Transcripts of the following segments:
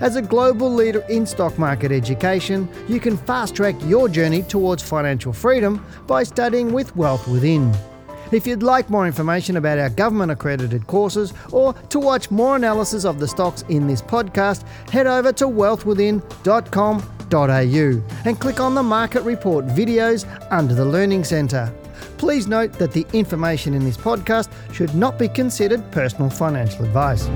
As a global leader in stock market education, you can fast track your journey towards financial freedom by studying with Wealth Within. If you'd like more information about our government accredited courses or to watch more analysis of the stocks in this podcast, head over to wealthwithin.com.au and click on the Market Report videos under the Learning Centre. Please note that the information in this podcast should not be considered personal financial advice.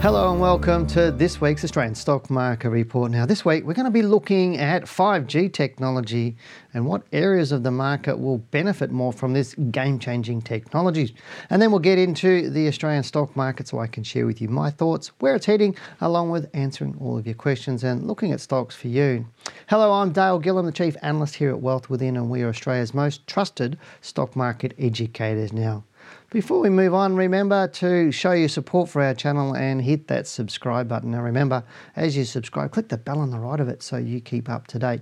Hello and welcome to this week's Australian Stock Market Report. Now, this week we're going to be looking at 5G technology and what areas of the market will benefit more from this game changing technology. And then we'll get into the Australian stock market so I can share with you my thoughts, where it's heading, along with answering all of your questions and looking at stocks for you. Hello, I'm Dale Gillham, the Chief Analyst here at Wealth Within, and we are Australia's most trusted stock market educators now. Before we move on, remember to show your support for our channel and hit that subscribe button. Now, remember, as you subscribe, click the bell on the right of it so you keep up to date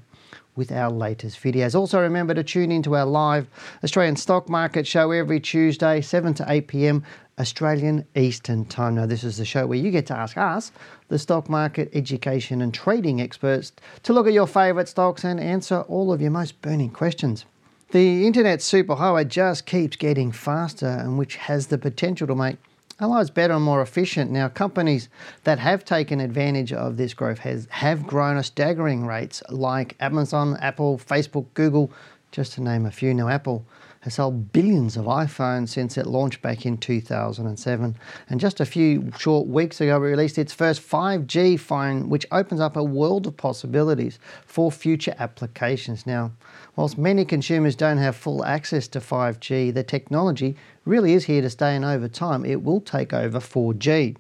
with our latest videos. Also, remember to tune into our live Australian stock market show every Tuesday, 7 to 8 pm Australian Eastern Time. Now, this is the show where you get to ask us, the stock market education and trading experts, to look at your favourite stocks and answer all of your most burning questions. The internet superhighway just keeps getting faster and which has the potential to make our lives better and more efficient. Now, companies that have taken advantage of this growth has, have grown at staggering rates like Amazon, Apple, Facebook, Google, just to name a few. Now, Apple has sold billions of iPhones since it launched back in 2007. And just a few short weeks ago, released its first 5G phone, which opens up a world of possibilities for future applications. Now, whilst many consumers don't have full access to 5G, the technology really is here to stay, and over time, it will take over 4G.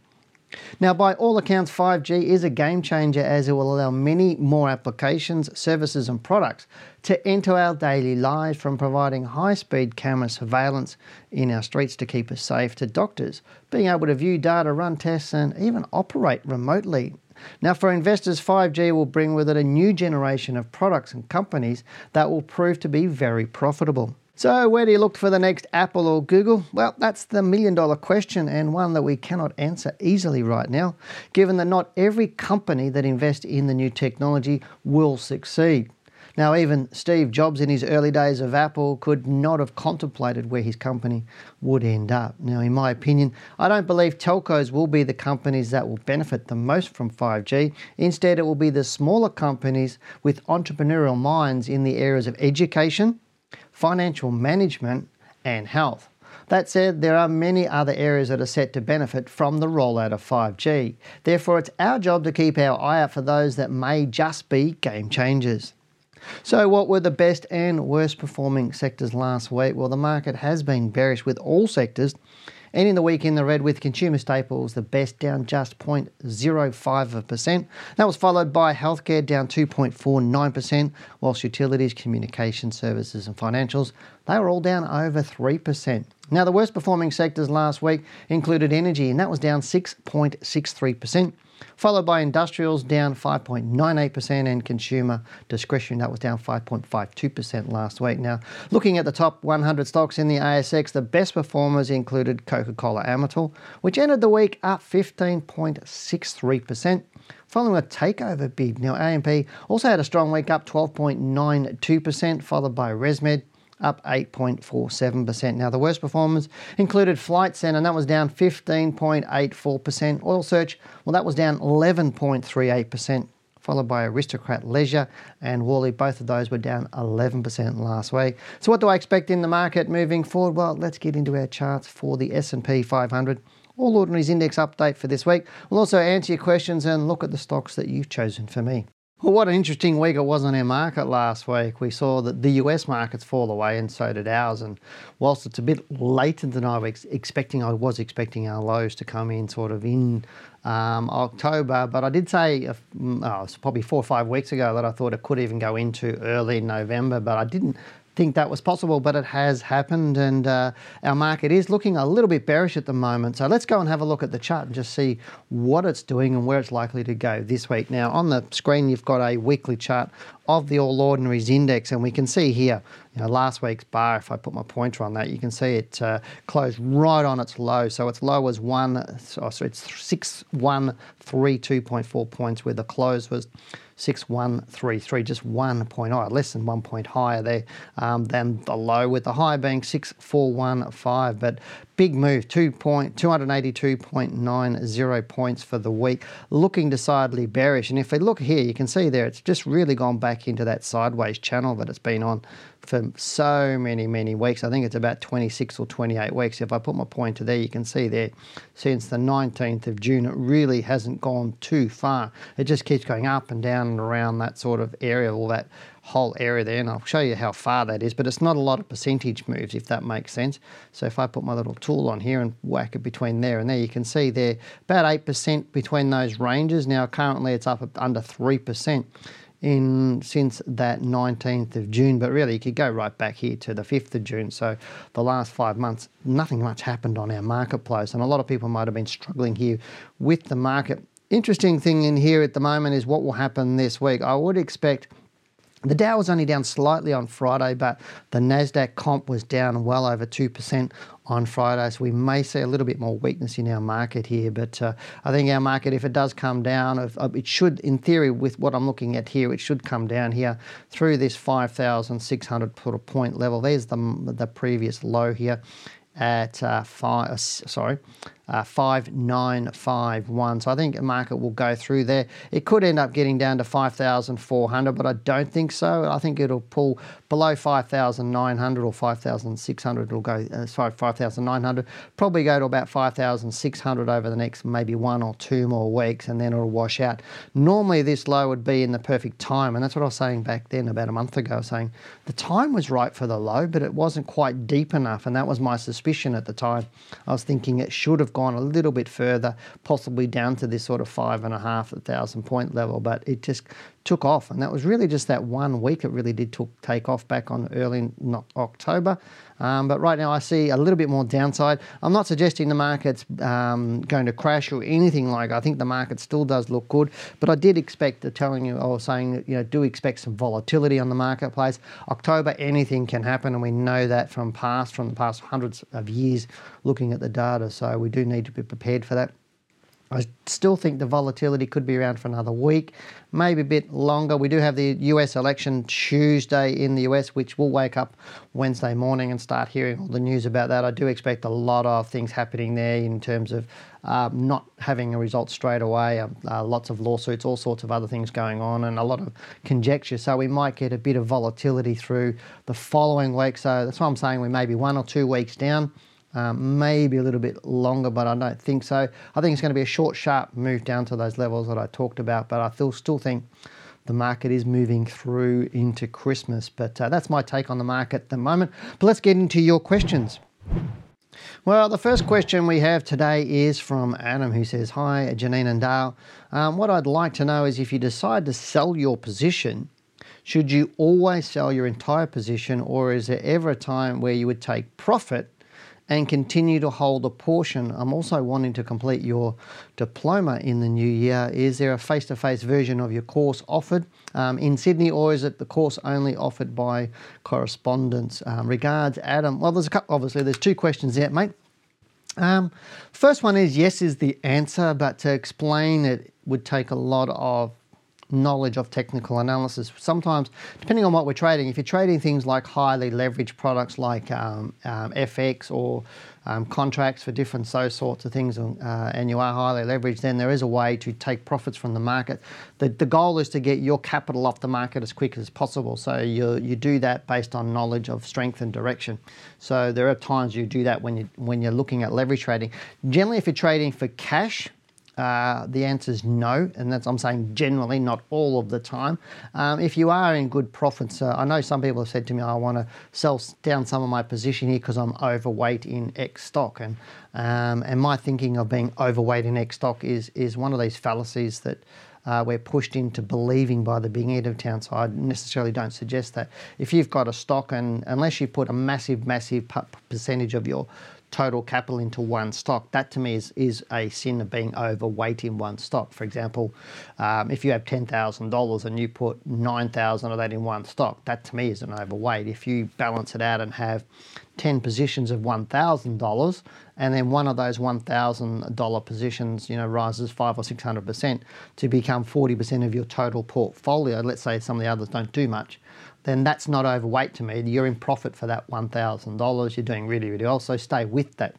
Now, by all accounts, 5G is a game changer as it will allow many more applications, services, and products to enter our daily lives from providing high speed camera surveillance in our streets to keep us safe to doctors being able to view data, run tests, and even operate remotely. Now, for investors, 5G will bring with it a new generation of products and companies that will prove to be very profitable. So, where do you look for the next Apple or Google? Well, that's the million dollar question and one that we cannot answer easily right now, given that not every company that invests in the new technology will succeed. Now, even Steve Jobs in his early days of Apple could not have contemplated where his company would end up. Now, in my opinion, I don't believe telcos will be the companies that will benefit the most from 5G. Instead, it will be the smaller companies with entrepreneurial minds in the areas of education financial management, and health. That said, there are many other areas that are set to benefit from the rollout of 5G. Therefore, it's our job to keep our eye out for those that may just be game changers. So, what were the best and worst performing sectors last week? Well, the market has been bearish with all sectors Ending the week in the red with consumer staples, the best down just 0.05%. That was followed by healthcare down 2.49%, whilst utilities, communication services, and financials, they were all down over 3%. Now, the worst performing sectors last week included energy, and that was down 6.63% followed by industrials down 5.98% and consumer discretionary that was down 5.52% last week. Now, looking at the top 100 stocks in the ASX, the best performers included Coca-Cola Amatil, which ended the week up 15.63% following a takeover bid. Now, AMP also had a strong week up 12.92%, followed by ResMed up 8.47%. Now, the worst performers included Flight Centre, and that was down 15.84%. Oil Search, well, that was down 11.38%, followed by Aristocrat Leisure and Worley. Both of those were down 11% last week. So, what do I expect in the market moving forward? Well, let's get into our charts for the S&P 500. All Ordinaries Index update for this week. We'll also answer your questions and look at the stocks that you've chosen for me. Well, what an interesting week it was on our market last week. We saw that the US markets fall away, and so did ours. And whilst it's a bit later than I was expecting, I was expecting our lows to come in sort of in um, October. But I did say, uh, oh, it was probably four or five weeks ago, that I thought it could even go into early November, but I didn't think that was possible, but it has happened, and uh, our market is looking a little bit bearish at the moment. So let's go and have a look at the chart and just see what it's doing and where it's likely to go this week. Now, on the screen, you've got a weekly chart of the All Ordinaries Index, and we can see here, you know, last week's bar, if I put my pointer on that, you can see it uh, closed right on its low. So its low was one, oh, so it's 6132.4 points, where the close was 6133, just one point higher, less than one point higher there um, than the low, with the high being 6415. But big move, 2 point, 282.90 points for the week, looking decidedly bearish. And if we look here, you can see there it's just really gone back into that sideways channel that it's been on for so many, many weeks. I think it's about 26 or 28 weeks. If I put my pointer there, you can see there since the 19th of June, it really hasn't gone too far. It just keeps going up and down and around that sort of area, all that whole area there, and I'll show you how far that is, but it's not a lot of percentage moves, if that makes sense. So if I put my little tool on here and whack it between there and there, you can see there about 8% between those ranges. Now currently it's up under 3% in since that 19th of June, but really you could go right back here to the 5th of June. So the last five months, nothing much happened on our marketplace, and a lot of people might have been struggling here with the market. Interesting thing in here at the moment is what will happen this week. I would expect the Dow was only down slightly on Friday, but the Nasdaq comp was down well over two percent on Friday, so we may see a little bit more weakness in our market here. But uh, I think our market, if it does come down, it should, in theory, with what I'm looking at here, it should come down here through this 5,600 point level. There's the the previous low here at uh, five. Uh, sorry, uh, 5951. So I think the market will go through there. It could end up getting down to 5,400, but I don't think so. I think it'll pull below 5,900 or 5,600. It'll go, uh, sorry, 5,900. Probably go to about 5,600 over the next maybe one or two more weeks, and then it'll wash out. Normally, this low would be in the perfect time, and that's what I was saying back then about a month ago, saying the time was right for the low, but it wasn't quite deep enough, and that was my suspicion at the time. I was thinking it should have gone a little bit further, possibly down to this sort of five and a half thousand point level, but it just took off. And that was really just that one week it really did took, take off back on early October. Um, but right now I see a little bit more downside. I'm not suggesting the market's um, going to crash or anything like I think the market still does look good, but I did expect the telling you or saying that, you know, do expect some volatility on the marketplace. October, anything can happen, and we know that from past, from the past hundreds of years looking at the data. So we do need to be prepared for that. I still think the volatility could be around for another week, maybe a bit longer. We do have the US election Tuesday in the US, which will wake up Wednesday morning and start hearing all the news about that. I do expect a lot of things happening there in terms of uh, not having a result straight away, uh, uh, lots of lawsuits, all sorts of other things going on, and a lot of conjecture. So we might get a bit of volatility through the following week. So that's why I'm saying we may be one or two weeks down. Um, maybe a little bit longer, but I don't think so. I think it's going to be a short, sharp move down to those levels that I talked about, but I still, still think the market is moving through into Christmas. But uh, that's my take on the market at the moment. But let's get into your questions. Well, the first question we have today is from Adam, who says, Hi, Janine and Dale. Um, what I'd like to know is if you decide to sell your position, should you always sell your entire position, or is there ever a time where you would take profit and continue to hold a portion. I'm also wanting to complete your diploma in the new year. Is there a face to face version of your course offered um, in Sydney, or is it the course only offered by correspondence? Um, regards, Adam. Well, there's a couple, obviously, there's two questions there, mate. Um, first one is yes, is the answer, but to explain it would take a lot of knowledge of technical analysis. Sometimes, depending on what we're trading, if you're trading things like highly leveraged products like um, um, FX or um, contracts for different those sorts of things, uh, and you are highly leveraged, then there is a way to take profits from the market. The, the goal is to get your capital off the market as quick as possible. So you, you do that based on knowledge of strength and direction. So there are times you do that when you when you're looking at leverage trading. Generally, if you're trading for cash, Uh, the answer is no, and that's I'm saying generally, not all of the time. Um, if you are in good profits, uh, I know some people have said to me, I want to sell down some of my position here because I'm overweight in X stock, and um, and my thinking of being overweight in X stock is is one of these fallacies that. Uh, we're pushed into believing by the big end of town. So I necessarily don't suggest that. If you've got a stock, and unless you put a massive, massive percentage of your total capital into one stock. That to me is, is a sin of being overweight in one stock. For example, um, if you have $10,000 and you put 9,000 of that in one stock, that to me is an overweight. If you balance it out and have 10 positions of $1,000 and then one of those $1,000 positions, you know, rises five or 600% to become 40% of your total portfolio, let's say some of the others don't do much, then that's not overweight to me. You're in profit for that $1,000. You're doing really, really well. So stay with that.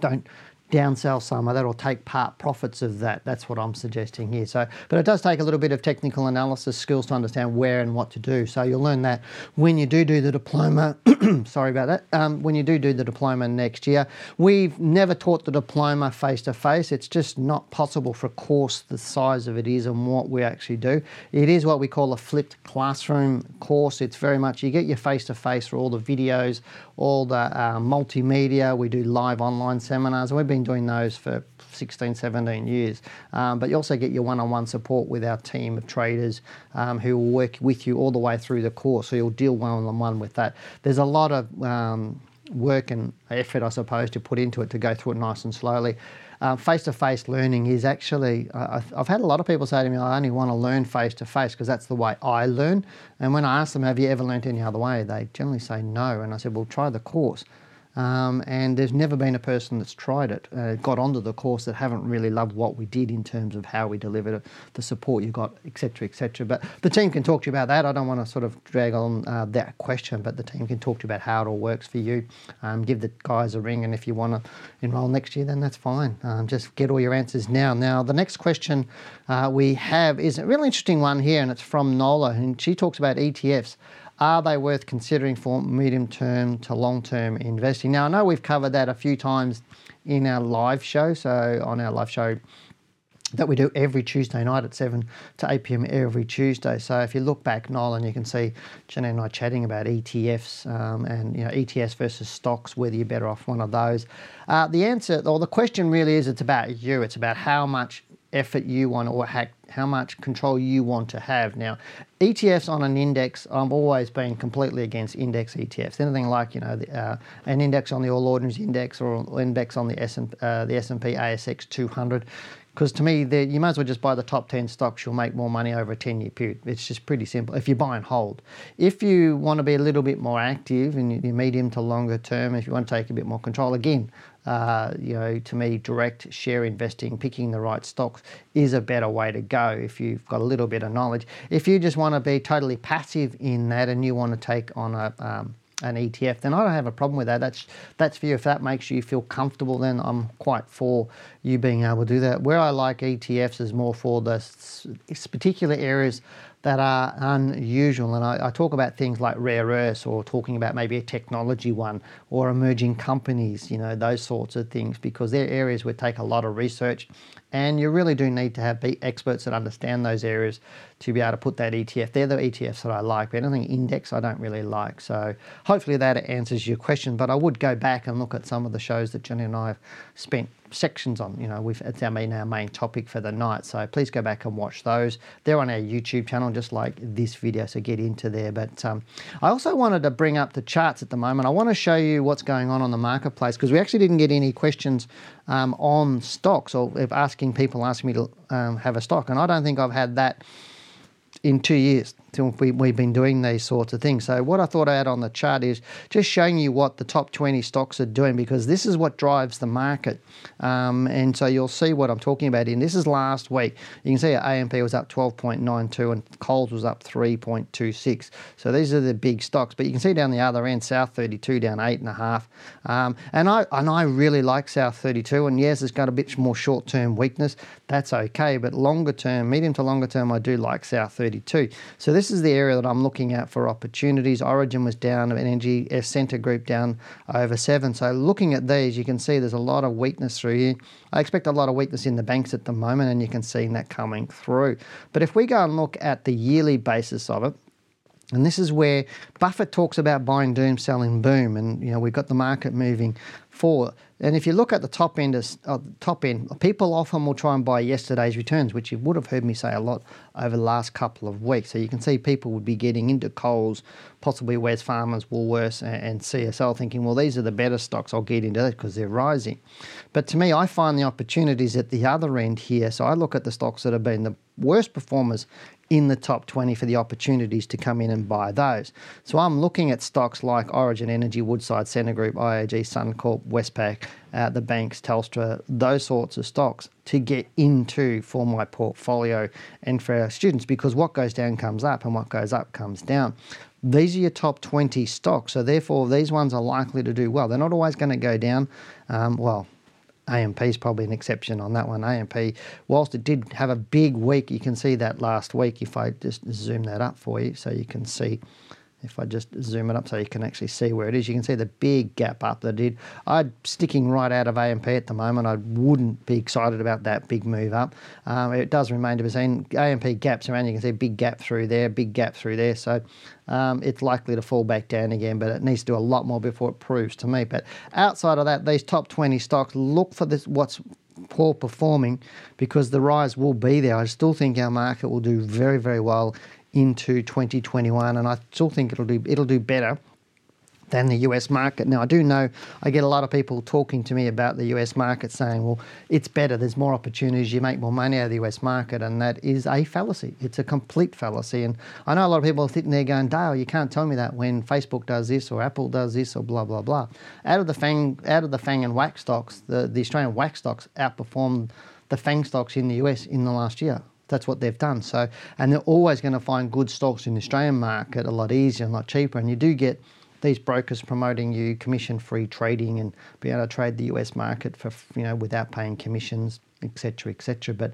Don't downsell some of that or take part profits of that. That's what I'm suggesting here. So, but it does take a little bit of technical analysis skills to understand where and what to do. So you'll learn that when you do do the diploma. sorry about that. Um, when you do do the diploma next year, we've never taught the diploma face to face. It's just not possible for a course the size of it is and what we actually do. It is what we call a flipped classroom course. It's very much you get your face to face for all the videos, all the uh, multimedia. We do live online seminars. We've been been doing those for 16, 17 years. Um, but you also get your one on one support with our team of traders um, who will work with you all the way through the course. So you'll deal one on one with that. There's a lot of um, work and effort, I suppose, to put into it to go through it nice and slowly. Face to face learning is actually, uh, I've had a lot of people say to me, I only want to learn face to face because that's the way I learn. And when I ask them, Have you ever learned any other way? they generally say no. And I said, Well, try the course. Um, and there's never been a person that's tried it, uh, got onto the course that haven't really loved what we did in terms of how we delivered it, the support you got, etc., etc. But the team can talk to you about that. I don't want to sort of drag on uh, that question, but the team can talk to you about how it all works for you. Um, give the guys a ring, and if you want to enrol next year, then that's fine. Um, just get all your answers now. Now, the next question uh, we have is a really interesting one here, and it's from Nola, and she talks about ETFs. Are they worth considering for medium term to long term investing? Now, I know we've covered that a few times in our live show. So, on our live show, that we do every Tuesday night at 7 to 8 pm every Tuesday. So if you look back, Nolan, you can see Jenny and I chatting about ETFs um, and you know ETFs versus stocks, whether you're better off one of those. Uh, the answer, or the question really is, it's about you. It's about how much effort you want or how, much control you want to have. Now, ETFs on an index, I've always been completely against index ETFs. Anything like you know the, uh, an index on the All Ordinaries Index or an index on the S and uh, the S and P ASX 200. Because to me, you might as well just buy the top 10 stocks. You'll make more money over a 10 year period. It's just pretty simple if you buy and hold. If you want to be a little bit more active in your medium to longer term, if you want to take a bit more control, again, uh, you know, to me, direct share investing, picking the right stocks is a better way to go if you've got a little bit of knowledge. If you just want to be totally passive in that and you want to take on a um, an ETF, then I don't have a problem with that. That's that's for you. If that makes you feel comfortable, then I'm quite for you being able to do that. Where I like ETFs is more for the particular areas that are unusual. And I, I, talk about things like rare earths or talking about maybe a technology one or emerging companies, you know, those sorts of things, because they're areas where take a lot of research and you really do need to have be experts that understand those areas to be able to put that ETF. They're the ETFs that I like, but anything index I don't really like. So hopefully that answers your question. But I would go back and look at some of the shows that Jenny and I have spent sections on. You know, we've, it's our main, our main topic for the night. So please go back and watch those. They're on our YouTube channel, just like this video. So get into there. But um, I also wanted to bring up the charts at the moment. I want to show you what's going on on the marketplace because we actually didn't get any questions um, on stocks or asking people asking me to um, have a stock. And I don't think I've had that in two years we, we've been doing these sorts of things. So what I thought I had on the chart is just showing you what the top 20 stocks are doing because this is what drives the market. Um, and so you'll see what I'm talking about And This is last week. You can see AMP was up 12.92 and Coles was up 3.26. So these are the big stocks. But you can see down the other end, South 32 down 8.5. Um, and, I, and I really like South 32. And yes, it's got a bit more short term weakness. That's okay. But longer term, medium to longer term, I do like South 32. So this this is the area that I'm looking at for opportunities. Origin was down, Energy uh, Scentre Group down over seven. So looking at these, you can see there's a lot of weakness through here. I expect a lot of weakness in the banks at the moment, and you can see that coming through. But if we go and look at the yearly basis of it, and this is where Buffett talks about buying doom, selling boom, and you know we've got the market moving And if you look at the top end, of, uh, top end, people often will try and buy yesterday's returns, which you would have heard me say a lot over the last couple of weeks. So you can see people would be getting into Coles, possibly Wesfarmers, Woolworths, and, and CSL, thinking, well, these are the better stocks. I'll get into that because they're rising. But to me, I find the opportunities at the other end here. So I look at the stocks that have been the worst performers in the top 20 for the opportunities to come in and buy those. So I'm looking at stocks like Origin Energy, Woodside, Scentre Group, IAG, Suncorp, Westpac, uh, the banks, Telstra, those sorts of stocks to get into for my portfolio and for our students because what goes down comes up and what goes up comes down. These are your top 20 stocks, so therefore these ones are likely to do well. They're not always going to go down. Um, well, AMP is probably an exception on that one. AMP, whilst it did have a big week, you can see that last week if I just zoom that up for you so you can see if I just zoom it up so you can actually see where it is, you can see the big gap up that did. I'm sticking right out of AMP at the moment. I wouldn't be excited about that big move up. Um, it does remain to be seen. AMP gaps around, you can see a big gap through there, big gap through there. So um, it's likely to fall back down again, but it needs to do a lot more before it proves to me. But outside of that, these top 20 stocks, look for this what's poor performing because the rise will be there. I still think our market will do very, very well into 2021, and I still think it'll do it'll do better than the US market. Now, I do know I get a lot of people talking to me about the US market saying, well, it's better, there's more opportunities, you make more money out of the US market, and that is a fallacy. It's a complete fallacy. And I know a lot of people are sitting there going, Dale, you can't tell me that when Facebook does this or Apple does this or blah, blah, blah. Out of the FANG, out of the FANG and WAAAX stocks, the, the Australian WAAAX stocks outperformed the FANG stocks in the US in the last year. That's what they've done. So, and they're always going to find good stocks in the Australian market a lot easier and a lot cheaper. And you do get these brokers promoting you commission-free trading and be able to trade the US market for you know without paying commissions, etc., etc. But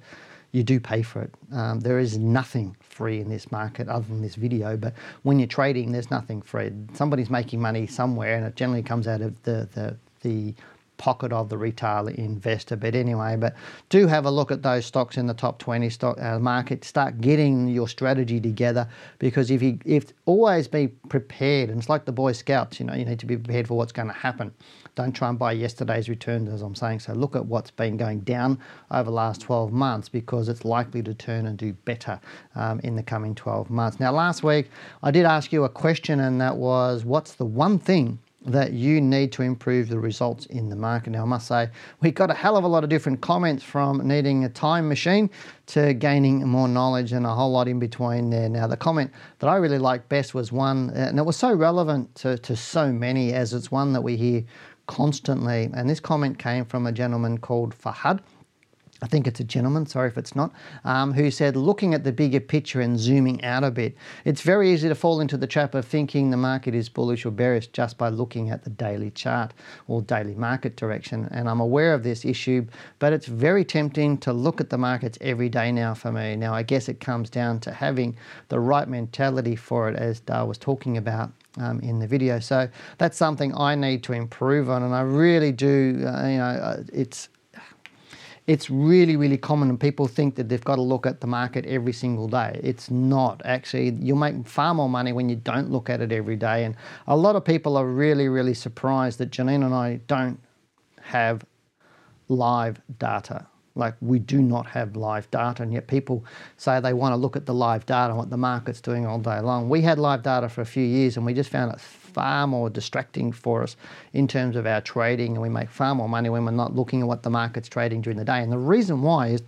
you do pay for it. Um, there is nothing free in this market other than this video. But when you're trading, there's nothing free. Somebody's making money somewhere, and it generally comes out of the the the pocket of the retail investor. But anyway, but do have a look at those stocks in the top 20 stock uh, market. Start getting your strategy together because if you if always be prepared, and it's like the Boy Scouts, you know, you need to be prepared for what's going to happen. Don't try and buy yesterday's returns, as I'm saying. So look at what's been going down over the last 12 months because it's likely to turn and do better um, in the coming 12 months. Now, last week I did ask you a question, and that was, what's the one thing that you need to improve the results in the market. Now, I must say, we got a hell of a lot of different comments from needing a time machine to gaining more knowledge and a whole lot in between there. Now, the comment that I really liked best was one, uh, and it was so relevant to, to so many as it's one that we hear constantly. And this comment came from a gentleman called Fahad. I think it's a gentleman, sorry if it's not, um, who said, looking at the bigger picture and zooming out a bit, it's very easy to fall into the trap of thinking the market is bullish or bearish just by looking at the daily chart or daily market direction. And I'm aware of this issue, but it's very tempting to look at the markets every day now for me. Now, I guess it comes down to having the right mentality for it, as Dar was talking about um, in the video. So that's something I need to improve on, and I really do. Uh, you know, uh, it's it's really, really common, and people think that they've got to look at the market every single day. It's not actually. You'll make far more money when you don't look at it every day. And a lot of people are really, really surprised that Janine and I don't have live data. Like we do not have live data, and yet people say they want to look at the live data and what the market's doing all day long. We had live data for a few years, and we just found it far more distracting for us in terms of our trading, and we make far more money when we're not looking at what the market's trading during the day. And the reason why is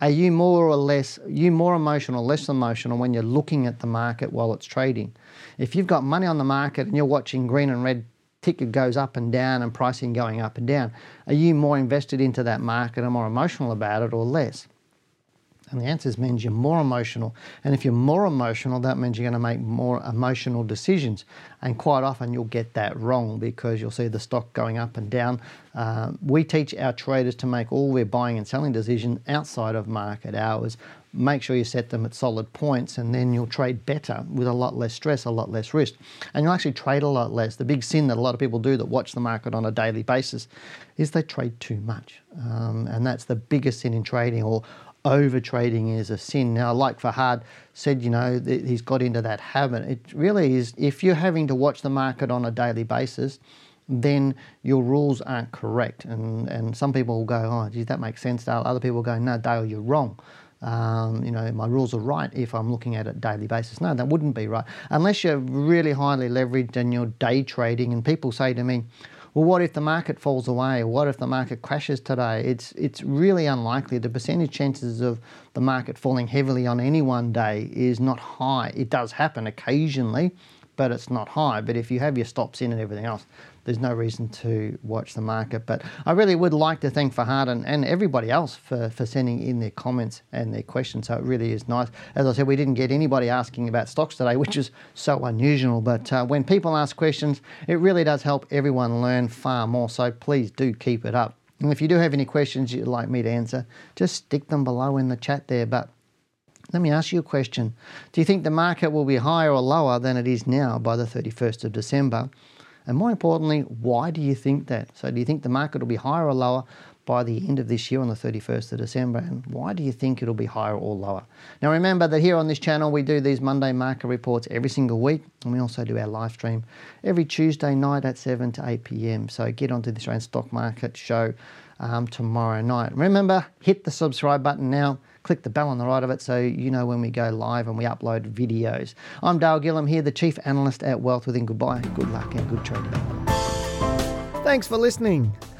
are you more or less you more emotional, or less emotional when you're looking at the market while it's trading? If you've got money on the market and you're watching green and red ticket goes up and down and pricing going up and down, are you more invested into that market and more emotional about it or less? And the answer means you're more emotional. And if you're more emotional, that means you're going to make more emotional decisions. And quite often you'll get that wrong because you'll see the stock going up and down. Uh, we teach our traders to make all their buying and selling decisions outside of market hours make sure you set them at solid points and then you'll trade better with a lot less stress, a lot less risk. And you'll actually trade a lot less. The big sin that a lot of people do that watch the market on a daily basis is they trade too much. Um, and that's the biggest sin in trading or over trading is a sin. Now, like Fahad said, you know, he's got into that habit. It really is, if you're having to watch the market on a daily basis, then your rules aren't correct. And, and some people will go, oh, geez, that makes sense, Dale. Other people will go, no, Dale, you're wrong. Um, you know, my rules are right if I'm looking at it daily basis. No, that wouldn't be right. Unless you're really highly leveraged and you're day trading, and people say to me, well, what if the market falls away? What if the market crashes today? It's, it's really unlikely. The percentage chances of the market falling heavily on any one day is not high. It does happen occasionally, but it's not high. But if you have your stops in and everything else, there's no reason to watch the market. But I really would like to thank Fahad and, and everybody else for, for sending in their comments and their questions. So it really is nice. As I said, we didn't get anybody asking about stocks today, which is so unusual. But uh, when people ask questions, it really does help everyone learn far more. So please do keep it up. And if you do have any questions you'd like me to answer, just stick them below in the chat there. But let me ask you a question. Do you think the market will be higher or lower than it is now by the 31st of December? And more importantly, why do you think that? So, do you think the market will be higher or lower by the end of this year on the 31st of December? And why do you think it'll be higher or lower? Now, remember that here on this channel, we do these Monday market reports every single week, and we also do our live stream every Tuesday night at 7 to 8 p.m. So, get onto the Australian Stock Market Show um, tomorrow night. Remember, hit the subscribe button now click the bell on the right of it so you know when we go live and we upload videos. I'm Dale Gillham here, the Chief Analyst at Wealth Within. Goodbye, good luck, and good trading. Thanks for listening.